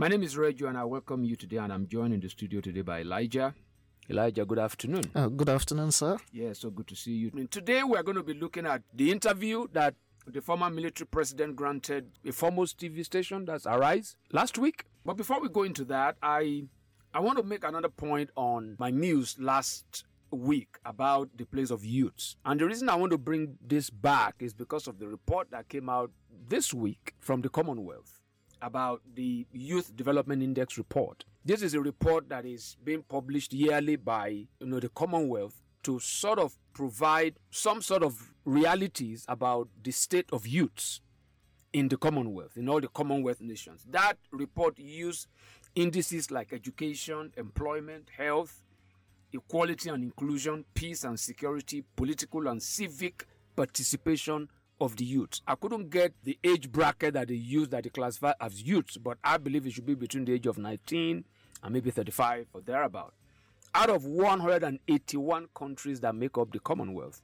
My name is Reggio, and I welcome you today. And I'm joined in the studio today by Elijah. Elijah, good afternoon. Uh, good afternoon, sir. Yeah, so good to see you. And today we are going to be looking at the interview that the former military president granted a foremost TV station, that's Arise, last week. But before we go into that, I I want to make another point on my news last week about the place of youths. And the reason I want to bring this back is because of the report that came out this week from the Commonwealth about the Youth Development Index report. This is a report that is being published yearly by you know the Commonwealth to sort of provide some sort of realities about the state of youths in the Commonwealth, in all the Commonwealth nations. That report used indices like education, employment, health, equality and inclusion, peace and security, political and civic participation of the youth. I couldn't get the age bracket that they use that they classify as youths, but I believe it should be between the age of 19 and maybe 35 or thereabout. Out of 181 countries that make up the Commonwealth,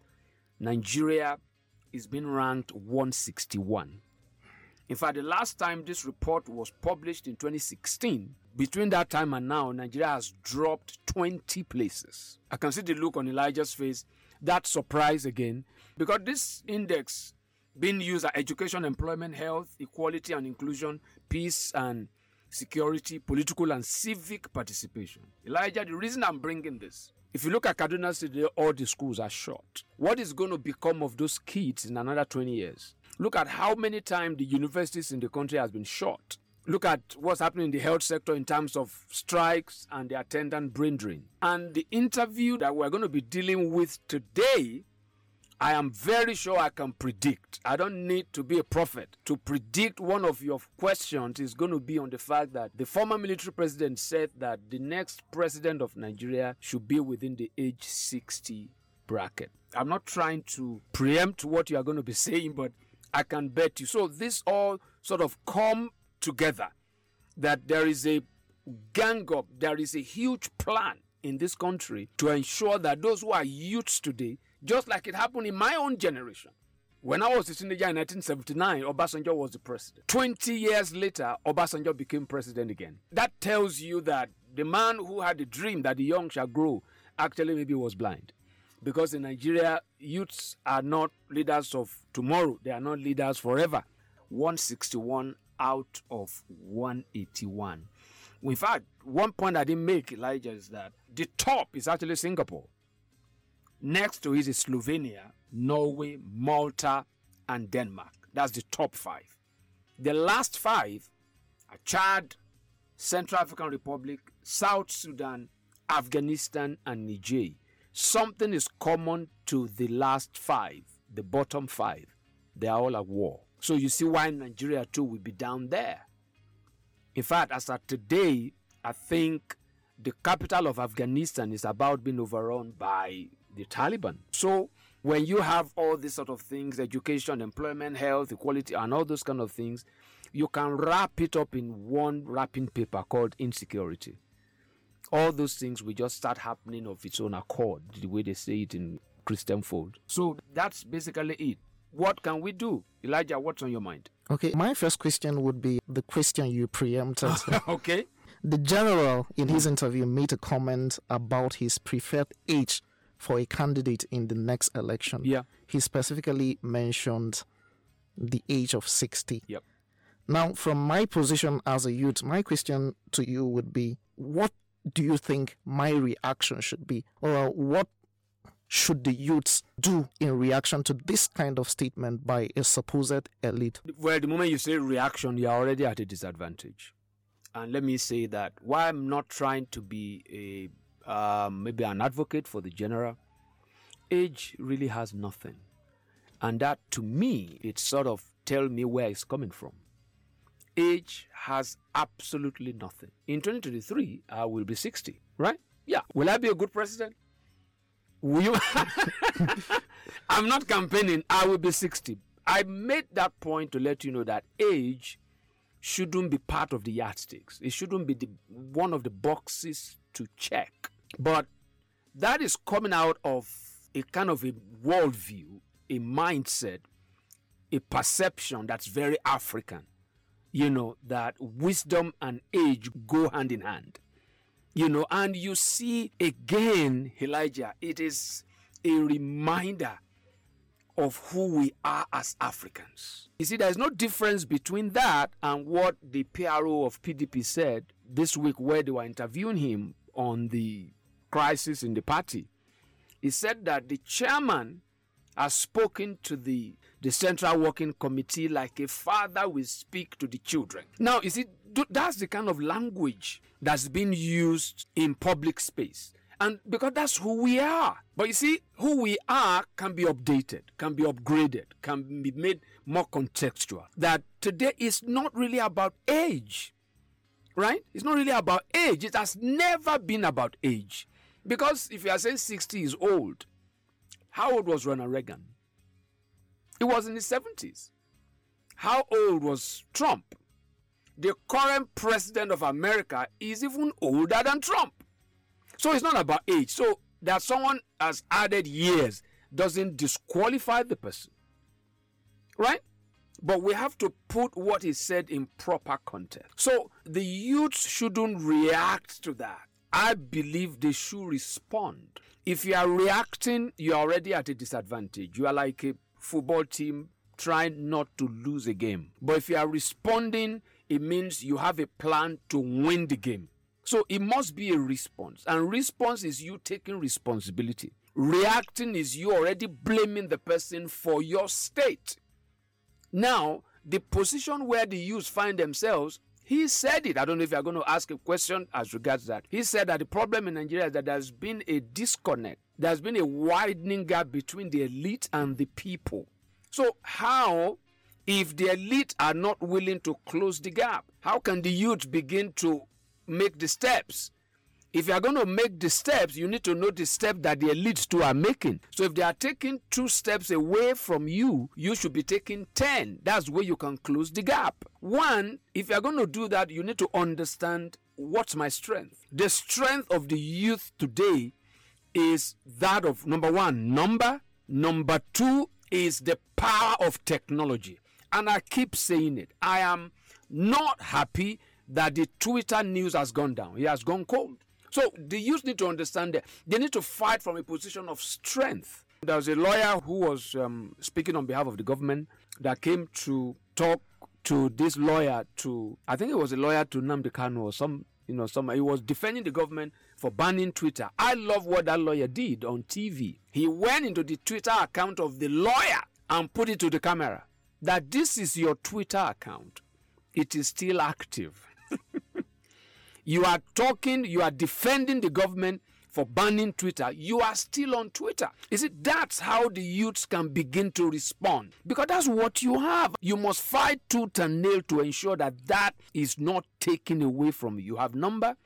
Nigeria is being ranked 161. In fact, the last time this report was published in 2016, between that time and now, Nigeria has dropped 20 places. I can see the look on Elijah's face. That surprise again, because this index being used at education, employment, health, equality and inclusion, peace and security, political and civic participation. Elijah, the reason I'm bringing this, if you look at Kaduna City, all the schools are short. What is going to become of those kids in another 20 years? Look at how many times the universities in the country has been short. Look at what's happening in the health sector in terms of strikes and the attendant brain drain. And the interview that we're going to be dealing with today I am very sure I can predict. I don't need to be a prophet to predict one of your questions is going to be on the fact that the former military president said that the next president of Nigeria should be within the age 60 bracket. I'm not trying to preempt what you are going to be saying, but I can bet you. So this all sort of come together that there is a gang up, there is a huge plan in this country to ensure that those who are youths today just like it happened in my own generation. When I was a teenager in 1979, Obasanjo was the president. 20 years later, Obasanjo became president again. That tells you that the man who had the dream that the young shall grow actually maybe was blind. Because in Nigeria, youths are not leaders of tomorrow, they are not leaders forever. 161 out of 181. In fact, one point I didn't make, Elijah, is that the top is actually Singapore. Next to it is Slovenia, Norway, Malta, and Denmark. That's the top five. The last five are Chad, Central African Republic, South Sudan, Afghanistan, and Niger. Something is common to the last five, the bottom five. They are all at war. So you see why Nigeria too will be down there. In fact, as of today, I think the capital of Afghanistan is about being overrun by the Taliban. So when you have all these sort of things, education, employment, health, equality, and all those kind of things, you can wrap it up in one wrapping paper called insecurity. All those things will just start happening of its own accord, the way they say it in Christian fold. So that's basically it. What can we do? Elijah, what's on your mind? Okay, my first question would be the question you preempted. okay. The general in his interview made a comment about his preferred age for a candidate in the next election. Yeah. He specifically mentioned the age of 60. Yep. Now, from my position as a youth, my question to you would be what do you think my reaction should be? Or what should the youths do in reaction to this kind of statement by a supposed elite? Well, the moment you say reaction, you're already at a disadvantage. And let me say that while I'm not trying to be a um, maybe an advocate for the general, age really has nothing. And that to me, it sort of tell me where it's coming from. Age has absolutely nothing. In 2023, I will be 60, right? Yeah. Will I be a good president? Will you? I'm not campaigning. I will be 60. I made that point to let you know that age shouldn't be part of the yardsticks. It shouldn't be the, one of the boxes to check. But that is coming out of a kind of a worldview, a mindset, a perception that's very African. you know, that wisdom and age go hand in hand. You know, and you see again, Elijah, it is a reminder of who we are as Africans. You see, there's no difference between that and what the PRO of PDP said this week, where they were interviewing him on the crisis in the party. He said that the chairman has spoken to the, the Central Working Committee like a father will speak to the children. Now, you see, that's the kind of language that's been used in public space. And because that's who we are. But you see, who we are can be updated, can be upgraded, can be made more contextual. That today is not really about age, right? It's not really about age. It has never been about age. Because if you are saying 60 is old, how old was Ronald Reagan? It was in his 70s. How old was Trump? The current president of America is even older than Trump. So it's not about age. So that someone has added years doesn't disqualify the person. Right? But we have to put what is said in proper context. So the youths shouldn't react to that. I believe they should respond. If you are reacting, you're already at a disadvantage. You are like a football team trying not to lose a game. But if you are responding, it means you have a plan to win the game. So it must be a response. And response is you taking responsibility. Reacting is you already blaming the person for your state. Now, the position where the youths find themselves, he said it. I don't know if you're going to ask a question as regards that. He said that the problem in Nigeria is that there's been a disconnect. There's been a widening gap between the elite and the people. So, how, if the elite are not willing to close the gap, how can the youth begin to make the steps. If you are going to make the steps, you need to know the step that the elites too are making. So if they are taking two steps away from you, you should be taking 10. That's where you can close the gap. One, if you are going to do that, you need to understand what's my strength. The strength of the youth today is that of number one, number. Number two is the power of technology. And I keep saying it. I am not happy that the Twitter news has gone down. It has gone cold. So the youth need to understand that they need to fight from a position of strength. There was a lawyer who was um, speaking on behalf of the government that came to talk to this lawyer to I think it was a lawyer to Nnamdi Kanu or some you know some he was defending the government for banning Twitter. I love what that lawyer did on TV. He went into the Twitter account of the lawyer and put it to the camera that this is your Twitter account. It is still active. You are talking, you are defending the government for banning Twitter, you are still on Twitter. Is it that's how the youths can begin to respond? Because that's what you have. You must fight tooth and nail to ensure that that is not taken away from you. You have number,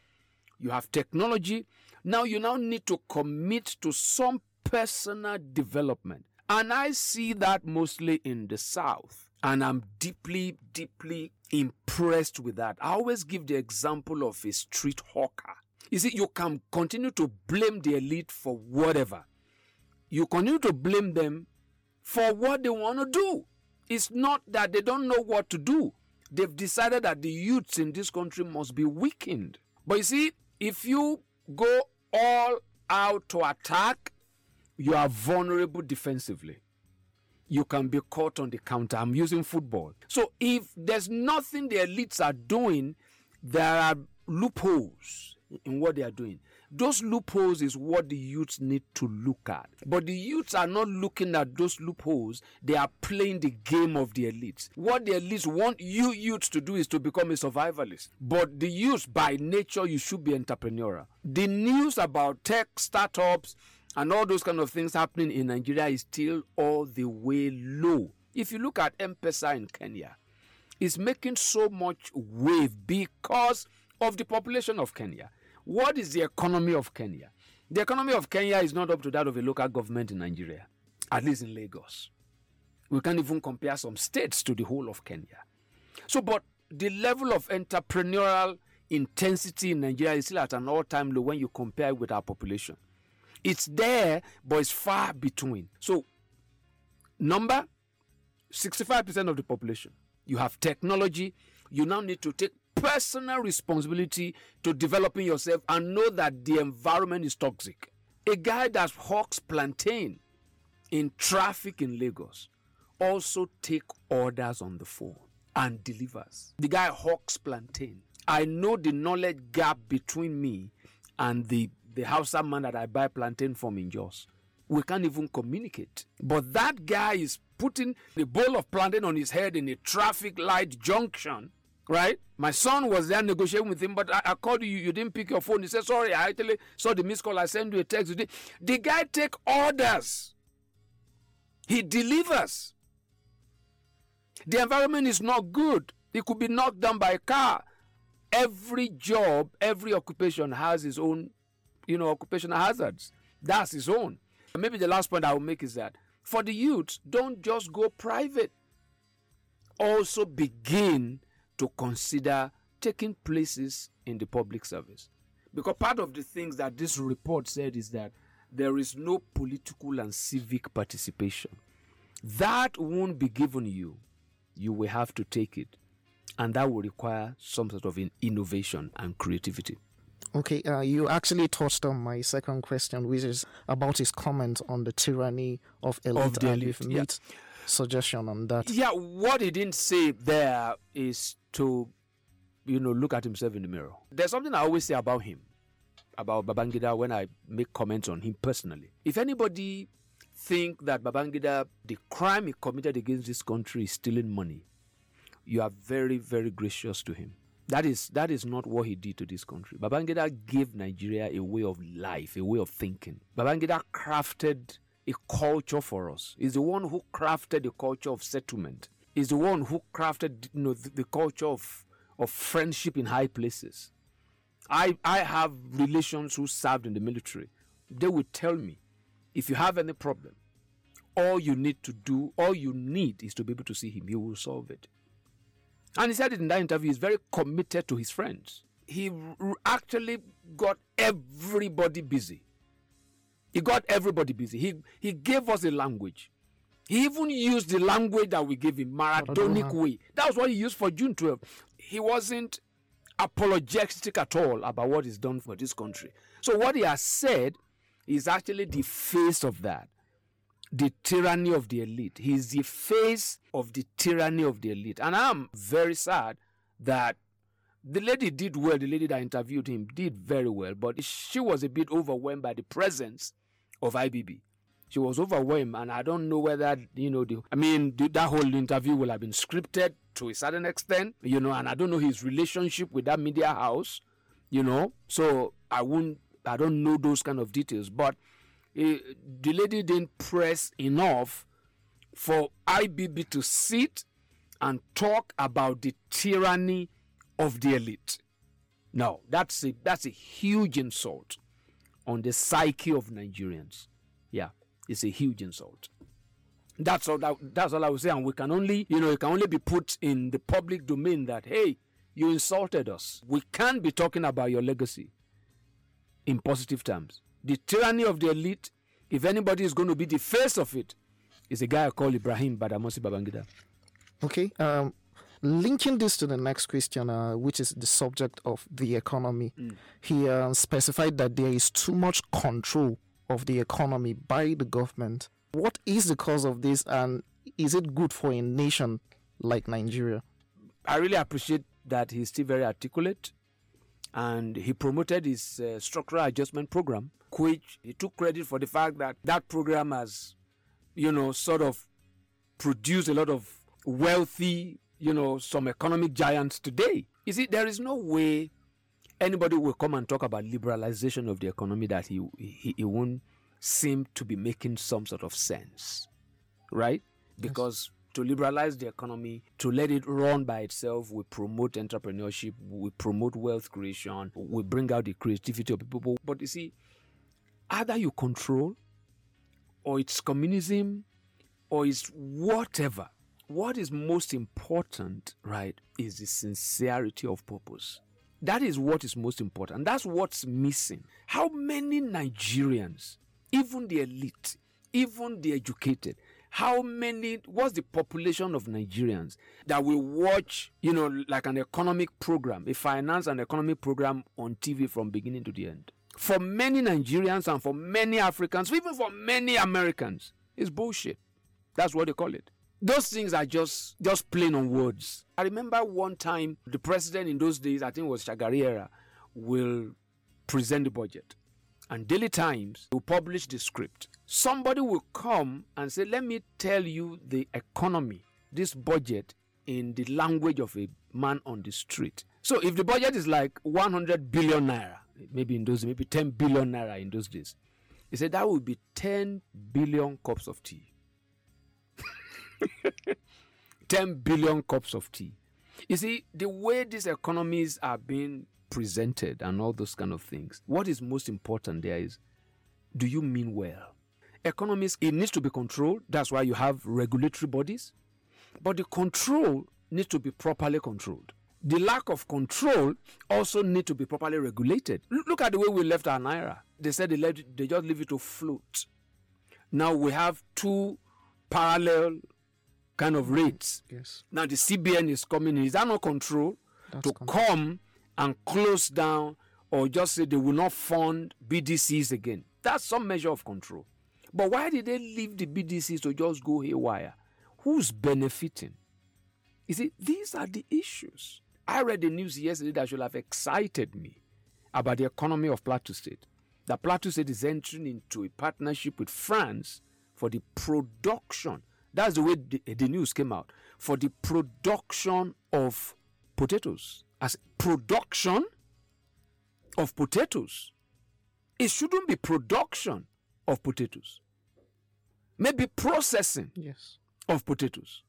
you have technology. Now you now need to commit to some personal development. And I see that mostly in the South. And I'm deeply, deeply impressed with that. I always give the example of a street hawker. You see, you can continue to blame the elite for whatever. You continue to blame them for what they want to do. It's not that they don't know what to do. They've decided that the youths in this country must be weakened. But you see, if you go all out to attack, you are vulnerable defensively you can be caught on the counter. I'm using football. So if there's nothing the elites are doing, there are loopholes in what they are doing. Those loopholes is what the youths need to look at. But the youths are not looking at those loopholes, they are playing the game of the elites. What the elites want you youths to do is to become a survivalist. But the youths, by nature, you should be entrepreneurial. The news about tech startups, and all those kind of things happening in Nigeria is still all the way low. If you look at M-Pesa in Kenya, it's making so much wave because of the population of Kenya. What is the economy of Kenya? The economy of Kenya is not up to that of a local government in Nigeria, at least in Lagos. We can't even compare some states to the whole of Kenya. So, but the level of entrepreneurial intensity in Nigeria is still at an all time low when you compare with our population. It's there, but it's far between. So, number 65% of the population. You have technology, You now need to take personal responsibility to developing yourself and know that the environment is toxic. A guy that hawks plantain in traffic in Lagos also take orders on the phone and delivers. The guy hawks plantain. I know the knowledge gap between me and the the Hausa man that I buy plantain from in Jos. We can't even communicate. But that guy is putting the bowl of plantain on his head in a traffic light junction, right? My son was there negotiating with him, but I, I called you, you didn't pick your phone. He said, Sorry, I actually saw the missed call. I sent you a text. The guy take orders, he delivers. The environment is not good. He could be knocked down by a car. Every job, every occupation has its own, you know, occupational hazards. That's his own. And maybe the last point I will make is that for the youth, don't just go private. Also begin to consider taking places in the public service. Because part of the things that this report said is that there is no political and civic participation. That won't be given you. You will have to take it. And that will require some sort of innovation and creativity. Okay, uh, you actually touched on my second question, which is about his comment on the tyranny of elite, Of the and elite, yeah. suggestion on that. Yeah, what he didn't say there is to, you know, look at himself in the mirror. There's something I always say about him, about Babangida, when I make comments on him personally. If anybody think that Babangida, the crime he committed against this country is stealing money, you are very, very gracious to him. That is that is not what he did to this country. Babangida gave Nigeria a way of life, a way of thinking. Babangida crafted a culture for us. He's the one who crafted the culture of settlement. He's the one who crafted you know, the, the culture of, of friendship in high places. I, I have relations who served in the military. They will tell me if you have any problem, all you need to do, all you need is to be able to see him. He will solve it. And he said it in that interview, he's very committed to his friends. He r- actually got everybody busy. He got everybody busy. He, he gave us a language. He even used the language that we gave him, Maradona. way. That was what he used for June 12. He wasn't apologetic at all about what he's done for this country. So what he has said is actually the face of that the tyranny of the elite. He's the face of the tyranny of the elite. And I'm very sad that the lady did well. The lady that interviewed him did very well, but she was a bit overwhelmed by the presence of IBB. She was overwhelmed, and I don't know whether you know. The, I mean, the, that whole interview will have been scripted to a certain extent, you know. And I don't know his relationship with that media house, you know. So I won't. I don't know those kind of details, but eh, the lady didn't press enough for IBB to sit and talk about the tyranny of the elite. No, that's a that's a huge insult on the psyche of Nigerians. Yeah, it's a huge insult. That's all. That, that's all I would say. And we can only, you know, it can only be put in the public domain that hey, you insulted us. We can't be talking about your legacy in positive terms. The tyranny of the elite, if anybody is going to be the face of it, is a guy called Ibrahim Badamosi Babangida. Okay. Um, linking this to the next question, uh, which is the subject of the economy, he uh, specified that there is too much control of the economy by the government. What is the cause of this, and is it good for a nation like Nigeria? I really appreciate that he's still very articulate and he promoted his uh, structural adjustment program, which he took credit for the fact that that program has, you know, sort of produced a lot of wealthy, you know, some economic giants today. You see, there is no way anybody will come and talk about liberalization of the economy that he, he, he won't seem to be making some sort of sense, right? Because to liberalize the economy, to let it run by itself, we promote entrepreneurship, we promote wealth creation, we bring out the creativity of people. But you see, either you control, or it's communism, or it's whatever. What is most important, right, is the sincerity of purpose. That is what is most important. That's what's missing. How many Nigerians, even the elite, even the educated, how many what's the population of nigerians that will watch you know like an economic program a finance and economic program on tv from beginning to the end? For many nigerians and for many africans even for many americans it's bullshit. That's what they call it. Those things are just just plain on words. I remember one time the president in those days i think it was shagari era will present the budget and Daily Times will publish the script. Somebody will come and say, Let me tell you the economy, this budget in the language of a man on the street. So if the budget is like 100 billion naira, maybe in those maybe 10 billion naira in those days, he said that would be 10 billion cups of tea. 10 billion cups of tea. You see, the way these economies are being presented and all those kind of things. What is most important there is do you mean well? Economies, it needs to be controlled. That's why you have regulatory bodies. But the control needs to be properly controlled. The lack of control also need to be properly regulated. Look at the way we left our naira. They said they let they just leave it to float. Now we have two parallel kind of rates. Yes. Now the CBN is coming. Is that not control That's to control. come and close down or just say they will not fund BDCs again? That's some measure of control. But why did they leave the BDCs to just go haywire? Who's benefiting? You see, these are the issues. I read the news yesterday that should have excited me about the economy of Plateau State. That Plateau State is entering into a partnership with France for the production. That's the way the, the news came out. For the production of potatoes. As production of potatoes. It shouldn't be production of potatoes. Maybe processing Yes. of potatoes.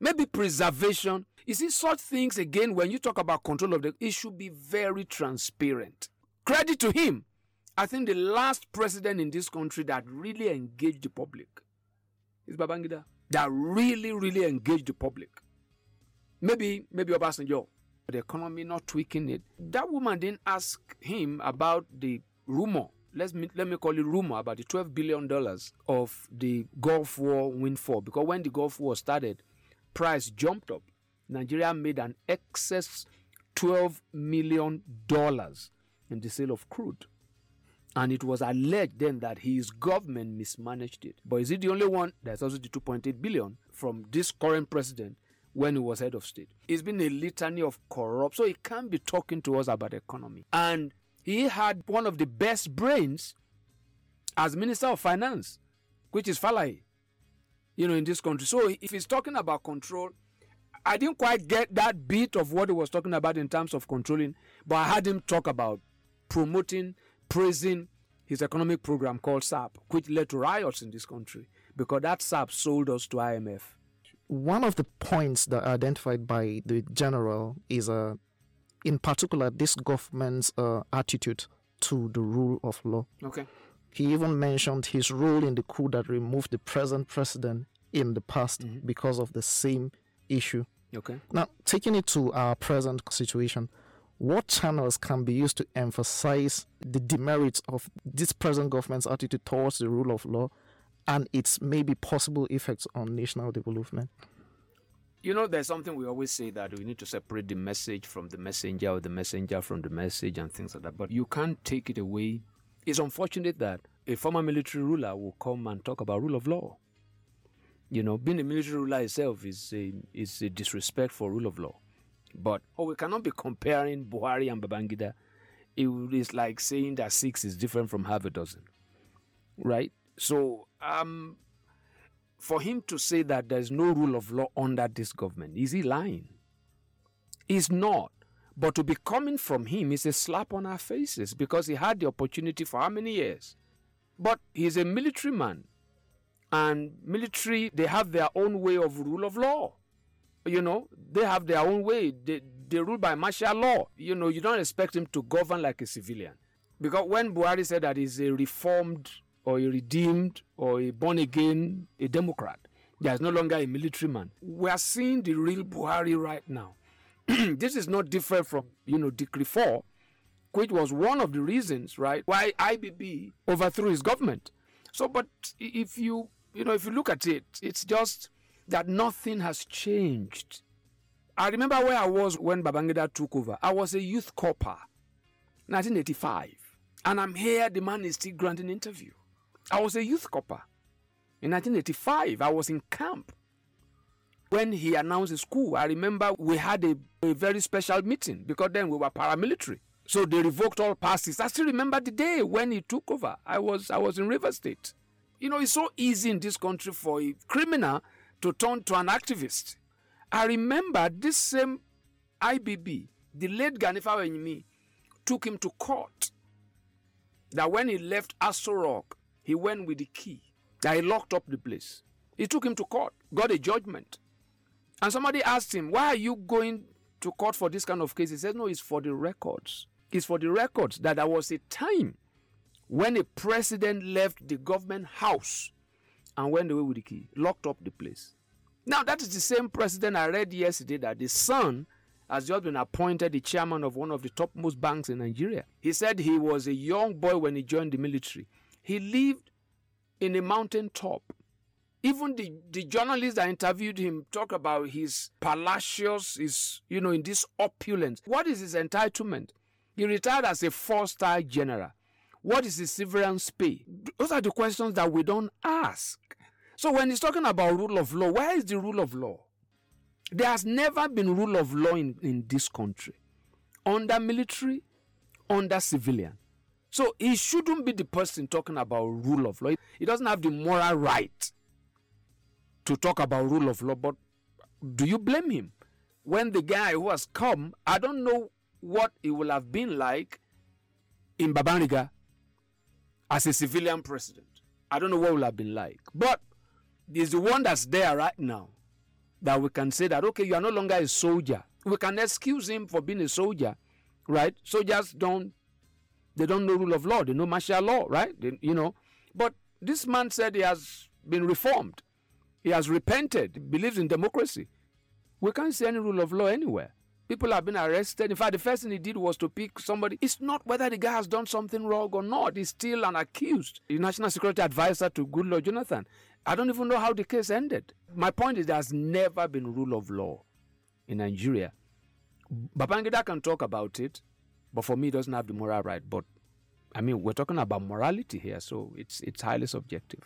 Maybe preservation. You see, such things again, when you talk about control of the, it should be very transparent. Credit to him. I think the last president in this country that really engaged the public is Babangida. That really, really engaged the public. Maybe, maybe Obasanjo. The economy not tweaking it. That woman didn't ask him about the rumor. Let's me, let me call it rumor about the twelve billion dollars of the Gulf War windfall. Because when the Gulf War started, price jumped up. Nigeria made an excess twelve million dollars in the sale of crude. And it was alleged then that his government mismanaged it. But is it the only one? There's also the 2.8 billion from this current president when he was head of state. It's been a litany of corrupt, so he can't be talking to us about economy. And he had one of the best brains as Minister of Finance, which is Falae, you know, in this country. So if he's talking about control, I didn't quite get that bit of what he was talking about in terms of controlling, but I had him talk about promoting, praising his economic program called SAP, which led to riots in this country because that SAP sold us to IMF. One of the points that are identified by the general is, uh, in particular, this government's uh, attitude to the rule of law. Okay. He even mentioned his role in the coup that removed the present president in the past because of the same issue. Okay. Now, taking it to our present situation, what channels can be used to emphasize the demerits of this present government's attitude towards the rule of law and its maybe possible effects on national development? You know, there's something we always say that we need to separate the message from the messenger or the messenger from the message and things like that. But you can't take it away. It's unfortunate that a former military ruler will come and talk about rule of law. You know, being a military ruler itself is a, is a disrespect for rule of law. But oh, we cannot be comparing Buhari and Babangida. It is like saying that six is different from half a dozen, right? So, um, for him to say that there's no rule of law under this government, is he lying? He's not. But to be coming from him is a slap on our faces because he had the opportunity for how many years? But he's a military man. And military, they have their own way of rule of law. You know, they have their own way. They, they rule by martial law. You know, you don't expect him to govern like a civilian. Because when Buhari said that he's a reformed or a redeemed or a born again, a Democrat, there's no longer a military man. We are seeing the real Buhari right now. this is not different from, you know, Decree 4, which was one of the reasons, right, why IBB overthrew his government. So, but if you you know, if you look at it, it's just that nothing has changed. I remember where I was when Babangida took over. I was a youth corper, 1985. And I'm here, the man is still granting interview. I was a youth corper. In 1985, I was in camp. When he announced the school, I remember we had a, a very special meeting because then we were paramilitary. So they revoked all passes. I still remember the day when he took over. I was I was in River State. You know, it's so easy in this country for a criminal to turn to an activist. I remember this same IBB, the late Gani Fawehinmi, took him to court. That when he left Aso Rock, he went with the key. He locked up the place. He took him to court, got a judgment. And somebody asked him, Why are you going to court for this kind of case? He said, No, it's for the records. It's for the records that there was a time when a president left the government house and went away with the key, locked up the place. Now, that is the same president I read yesterday that the son has just been appointed the chairman of one of the topmost banks in Nigeria. He said he was a young boy when he joined the military. He lived in a mountain top. Even the, the journalists that interviewed him talk about his palacios, his, you know, in this opulence. What is his entitlement? He retired as a four-star general. What is his severance pay? Those are the questions that we don't ask. So when he's talking about rule of law, where is the rule of law? There has never been rule of law in, in this country. Under military, under civilian. So he shouldn't be the person talking about rule of law. He doesn't have the moral right to talk about rule of law. But do you blame him? When the guy who has come, I don't know what it will have been like in Babangida as a civilian president. I don't know what will have been like. But is the one that's there right now that we can say that okay you are no longer a soldier we can excuse him for being a soldier right soldiers don't they don't know rule of law. They know martial law right? They, you know. But this man said he has been reformed. He has repented. He believes in democracy. We can't see any rule of law anywhere. People have been arrested. In fact the first thing he did was to pick somebody. It's not whether the guy has done something wrong or not. He's still an accused. The national security advisor to goodluck jonathan. I don't even know how the case ended. My point is, there's never been rule of law in Nigeria. Babangida can talk about it, but for me, it doesn't have the moral right. But I mean, we're talking about morality here, so it's it's highly subjective.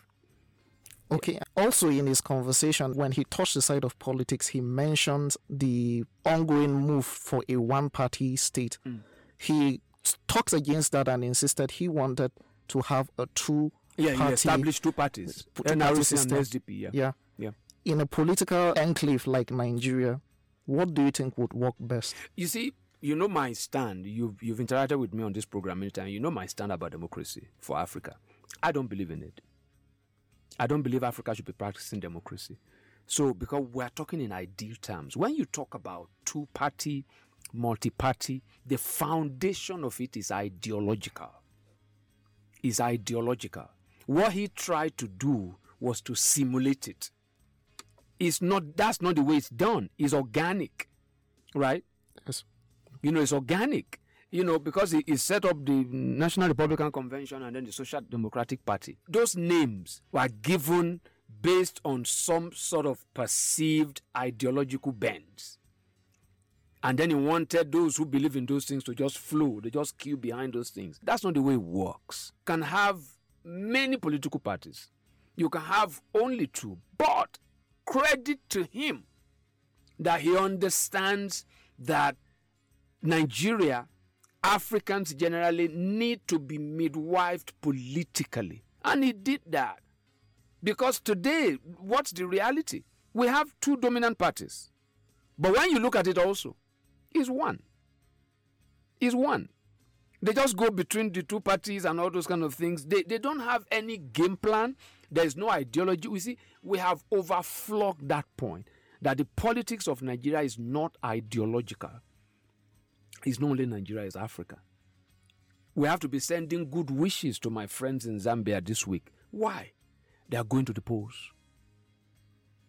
Okay. Also, in his conversation, when he touched the side of politics, he mentioned the ongoing move for a one-party state. Mm. He talks against that and insisted he wanted to have a two yeah, party, he established two parties, NRC and SDP. Yeah. yeah, yeah. In a political enclave like Nigeria, what do you think would work best? You see, you know my stand. You've you've interacted with me on this program many times. You know my stand about democracy for Africa. I don't believe in it. I don't believe Africa should be practicing democracy. So, because we're talking in ideal terms, when you talk about two party, multi party, the foundation of it is ideological. Is ideological. What he tried to do was to simulate it. It's not that's not the way it's done. It's organic. Right? Yes. You know, it's organic. You know, because he, he set up the National Republican Convention and then the Social Democratic Party. Those names were given based on some sort of perceived ideological bends. And then he wanted those who believe in those things to just flow, they just queue behind those things. That's not the way it works. Can have many political parties. You can have only two. But credit to him that he understands that Nigeria, Africans generally need to be midwifed politically. And he did that. Because today, what's the reality? We have two dominant parties. But when you look at it also, is one. Is one. They just go between the two parties and all those kind of things. They, they don't have any game plan. There is no ideology. We see, we have overflogged that point that the politics of Nigeria is not ideological. It's not only Nigeria, it's Africa. We have to be sending good wishes to my friends in Zambia this week. Why? They are going to the polls.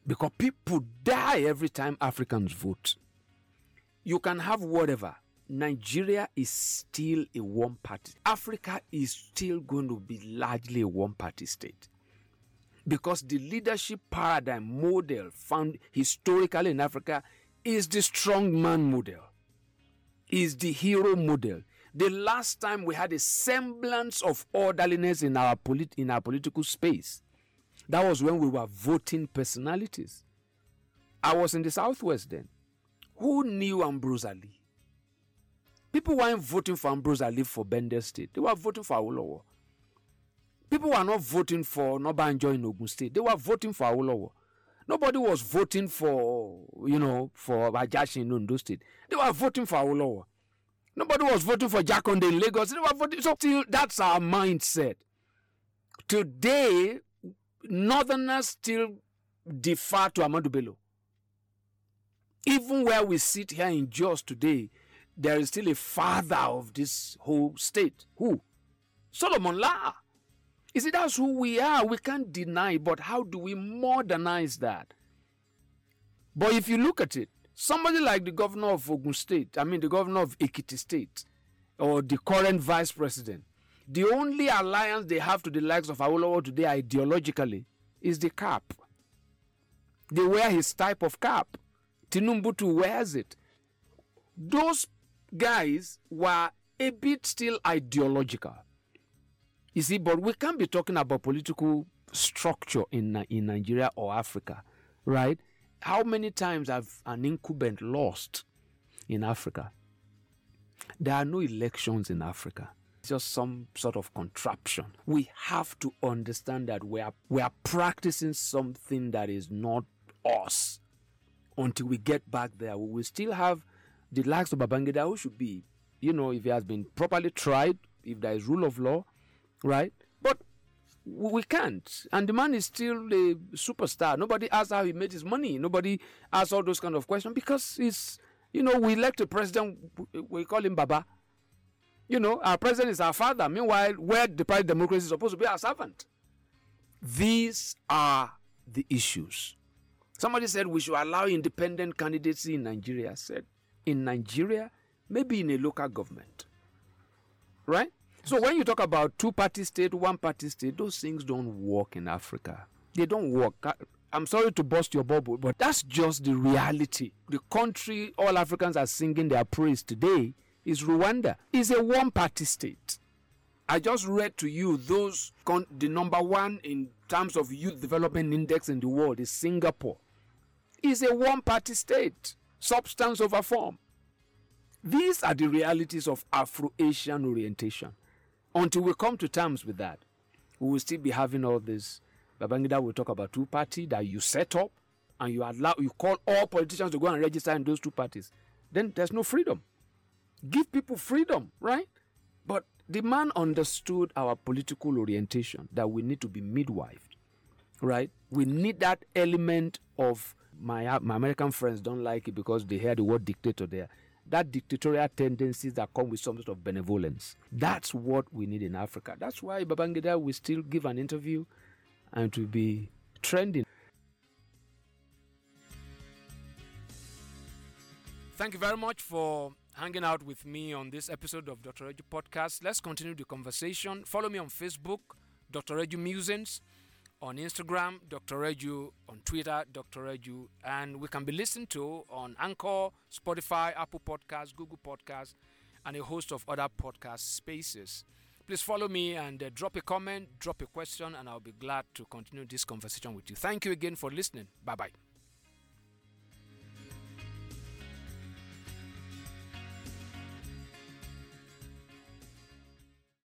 Because people die every time Africans vote. You can have whatever. Nigeria is still a one party. Africa is still going to be largely a one party state. because the leadership paradigm model found historically in Africa is the strong man model, is the hero model. The last time we had a semblance of orderliness in our, polit- in our political space, that was when we were voting personalities. I was in the Southwest then. Who knew Ambrose Alli? People weren't voting for Ambrose Alli for Bendel State. They were voting for Awolowo. People were not voting for Onabanjo in Ogun State. They were voting for Awolowo. Nobody was voting for, you know, for Ajasin in Ondo State. They were voting for Awolowo. Nobody was voting for Jakande in Lagos. They were voting. So still, that's our mindset. Today, Northerners still defer to Ahmadu Bello. Even where we sit here in Jos today, there is still a father of this whole state. Who? Solomon Lar. You see, that's who we are. We can't deny, but how do we modernize that? But if you look at it, somebody like the governor of Ogun State, I mean the governor of Ekiti State, or the current vice president, the only alliance they have to the likes of Awolowo today ideologically is the cap. They wear his type of cap. Tinubu wears it. Those guys were a bit still ideological. You see, but we can't be talking about political structure in, in Nigeria or Africa, right? How many times have an incumbent lost in Africa? There are no elections in Africa. It's just some sort of contraption. We have to understand that we are, we are practicing something that is not us. Until we get back there, we will still have the likes of Babangida who should be, you know, if he has been properly tried, if there is rule of law, right? But we can't. And the man is still a superstar. Nobody asks how he made his money. Nobody asks all those kind of questions because he's, you know, we elect a president, we call him Baba. You know, our president is our father. Meanwhile, where the private democracy is supposed to be our servant. These are the issues. Somebody said we should allow independent candidacy in Nigeria. I said, in Nigeria, maybe in a local government. Right? So when you talk about two party state, one party state, those things don't work in Africa. They don't work. I'm sorry to bust your bubble, but that's just the reality. The country all Africans are singing their praise today is Rwanda. It's a one party state. I just read to you those con- the number one in terms of youth development index in the world is Singapore. It's a one party state, substance over form. These are the realities of Afro Asian orientation. Until we come to terms with that, we will still be having all this. Babangida will talk about two party that you set up and you allow you call all politicians to go and register in those two parties. Then there's no freedom. Give people freedom, right? But the man understood our political orientation that we need to be midwifed, right? We need that element of my my American friends don't like it because they hear the word dictator there that dictatorial tendencies that come with some sort of benevolence. That's what we need in Africa. That's why Babangida will still give an interview and to be trending. Thank you very much for hanging out with me on this episode of Dr. Edu Podcast. Let's continue the conversation. Follow me on Facebook, Dr. Edu Musings on Instagram, Dr. Edu, on Twitter, Dr. Edu, and we can be listened to on Anchor, Spotify, Apple Podcasts, Google Podcasts, and a host of other podcast spaces. Please follow me and uh, drop a comment, drop a question, and I'll be glad to continue this conversation with you. Thank you again for listening. Bye bye.